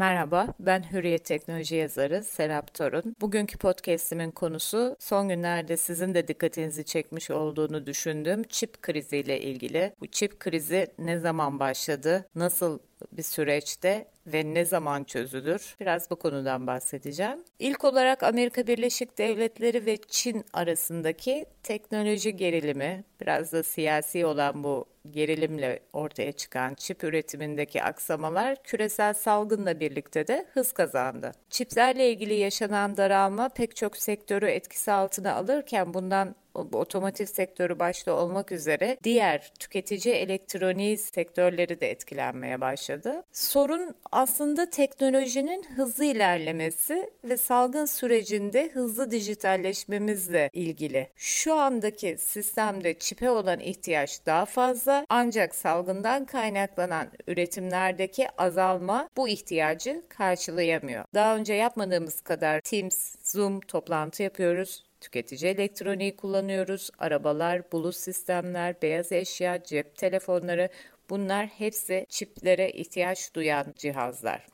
Merhaba, ben Hürriyet Teknoloji yazarı Serap Torun. Bugünkü podcast'imin konusu son günlerde sizin de dikkatinizi çekmiş olduğunu düşündüğüm çip kriziyle ilgili. Bu çip krizi ne zaman başladı, nasıl bir süreçte ve ne zaman çözülür? Biraz bu konudan bahsedeceğim. İlk olarak Amerika Birleşik Devletleri ve Çin arasındaki teknoloji gerilimi, biraz da siyasi olan bu gerilimle ortaya çıkan çip üretimindeki aksamalar küresel salgınla birlikte de hız kazandı. Çiplerle ilgili yaşanan daralma pek çok sektörü etkisi altına alırken bundan otomotiv sektörü başta olmak üzere diğer tüketici elektroniği sektörleri de etkilenmeye başladı. Sorun aslında teknolojinin hızlı ilerlemesi ve salgın sürecinde hızlı dijitalleşmemizle ilgili. Şu andaki sistemde çipe olan ihtiyaç daha fazla ancak salgından kaynaklanan üretimlerdeki azalma bu ihtiyacı karşılayamıyor. Daha önce yapmadığımız kadar Teams, Zoom toplantı yapıyoruz Tüketici elektroniği kullanıyoruz. Arabalar, bulut sistemler, beyaz eşya, cep telefonları bunlar hepsi çiplere ihtiyaç duyan cihazlar.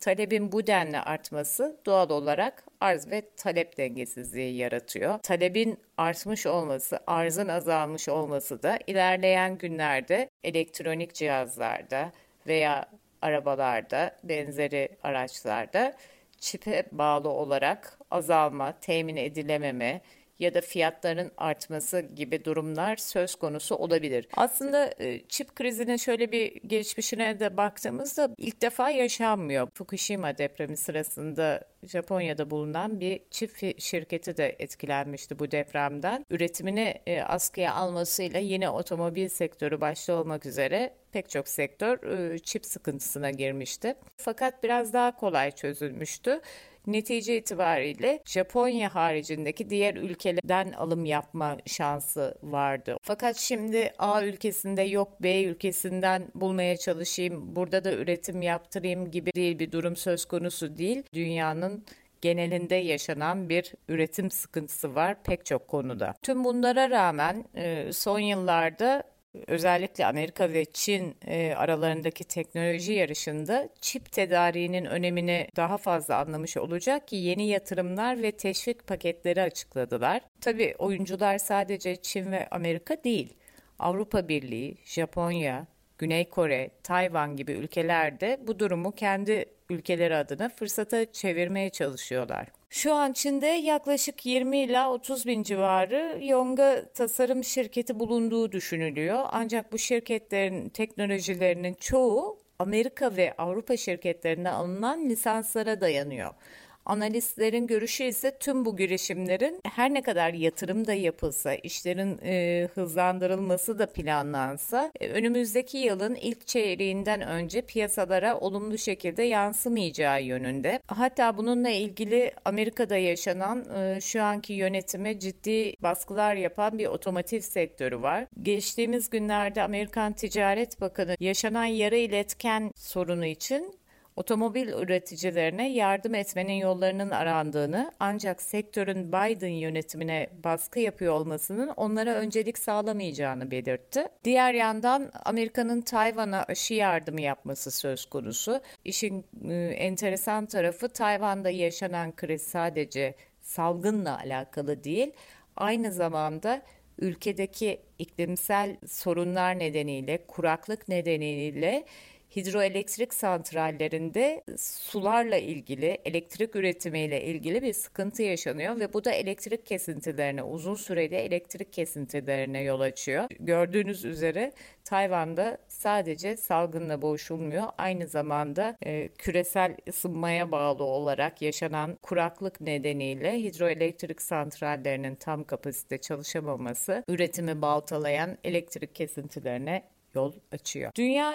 Talebin bu denli artması doğal olarak arz ve talep dengesizliği yaratıyor. Talebin artmış olması, arzın azalmış olması da ilerleyen günlerde elektronik cihazlarda veya arabalarda, benzeri araçlarda çipe bağlı olarak azalma, temin edilememe ya da fiyatların artması gibi durumlar söz konusu olabilir. Aslında e, çip krizinin şöyle bir geçmişine de baktığımızda ilk defa yaşanmıyor. Fukushima depremi sırasında Japonya'da bulunan bir çip şirketi de etkilenmişti bu depremden. Üretimini e, askıya almasıyla yine otomobil sektörü başta olmak üzere pek çok sektör e, çip sıkıntısına girmişti. Fakat biraz daha kolay çözülmüştü. Netice itibariyle Japonya haricindeki diğer ülkelerden alım yapma şansı vardı. Fakat şimdi A ülkesinde yok B ülkesinden bulmaya çalışayım, burada da üretim yaptırayım gibi değil bir durum söz konusu değil. Dünyanın genelinde yaşanan bir üretim sıkıntısı var pek çok konuda. Tüm bunlara rağmen e, son yıllarda özellikle Amerika ve Çin e, aralarındaki teknoloji yarışında çip tedariğinin önemini daha fazla anlamış olacak ki yeni yatırımlar ve teşvik paketleri açıkladılar. Tabii oyuncular sadece Çin ve Amerika değil. Avrupa Birliği, Japonya, Güney Kore, Tayvan gibi ülkelerde bu durumu kendi ülkeleri adına fırsata çevirmeye çalışıyorlar. Şu an Çin'de yaklaşık 20 ila 30 bin civarı Yonga tasarım şirketi bulunduğu düşünülüyor. Ancak bu şirketlerin teknolojilerinin çoğu Amerika ve Avrupa şirketlerine alınan lisanslara dayanıyor. Analistlerin görüşü ise tüm bu girişimlerin her ne kadar yatırım da yapılsa, işlerin e, hızlandırılması da planlansa, e, önümüzdeki yılın ilk çeyreğinden önce piyasalara olumlu şekilde yansımayacağı yönünde. Hatta bununla ilgili Amerika'da yaşanan e, şu anki yönetime ciddi baskılar yapan bir otomotiv sektörü var. Geçtiğimiz günlerde Amerikan Ticaret Bakanı yaşanan yarı iletken sorunu için otomobil üreticilerine yardım etmenin yollarının arandığını ancak sektörün Biden yönetimine baskı yapıyor olmasının onlara öncelik sağlamayacağını belirtti. Diğer yandan Amerika'nın Tayvan'a aşı yardımı yapması söz konusu. İşin e, enteresan tarafı Tayvan'da yaşanan kriz sadece salgınla alakalı değil, aynı zamanda ülkedeki iklimsel sorunlar nedeniyle, kuraklık nedeniyle hidroelektrik santrallerinde sularla ilgili, elektrik üretimiyle ilgili bir sıkıntı yaşanıyor ve bu da elektrik kesintilerine, uzun süreli elektrik kesintilerine yol açıyor. Gördüğünüz üzere Tayvan'da sadece salgınla boğuşulmuyor. Aynı zamanda e, küresel ısınmaya bağlı olarak yaşanan kuraklık nedeniyle hidroelektrik santrallerinin tam kapasite çalışamaması üretimi baltalayan elektrik kesintilerine yol açıyor. Dünya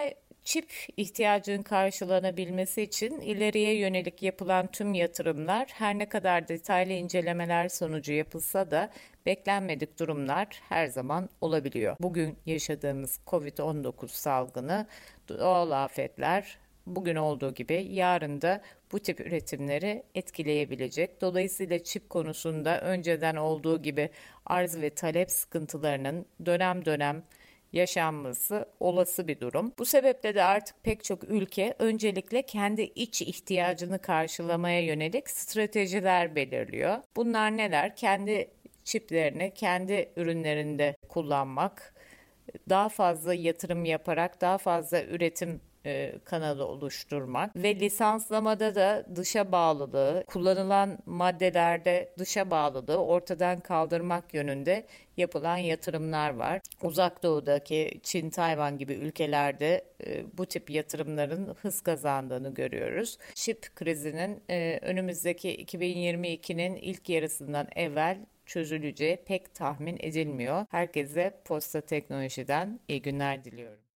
çip ihtiyacının karşılanabilmesi için ileriye yönelik yapılan tüm yatırımlar her ne kadar detaylı incelemeler sonucu yapılsa da beklenmedik durumlar her zaman olabiliyor. Bugün yaşadığımız COVID-19 salgını, doğal afetler, bugün olduğu gibi yarın da bu tip üretimleri etkileyebilecek. Dolayısıyla çip konusunda önceden olduğu gibi arz ve talep sıkıntılarının dönem dönem yaşanması olası bir durum. Bu sebeple de artık pek çok ülke öncelikle kendi iç ihtiyacını karşılamaya yönelik stratejiler belirliyor. Bunlar neler? Kendi çiplerini kendi ürünlerinde kullanmak, daha fazla yatırım yaparak daha fazla üretim e, kanalı oluşturmak ve lisanslamada da dışa bağlılığı, kullanılan maddelerde dışa bağlılığı ortadan kaldırmak yönünde yapılan yatırımlar var. Uzak Doğu'daki Çin, Tayvan gibi ülkelerde e, bu tip yatırımların hız kazandığını görüyoruz. Çip krizinin e, önümüzdeki 2022'nin ilk yarısından evvel çözüleceği pek tahmin edilmiyor. Herkese Posta Teknoloji'den iyi günler diliyorum.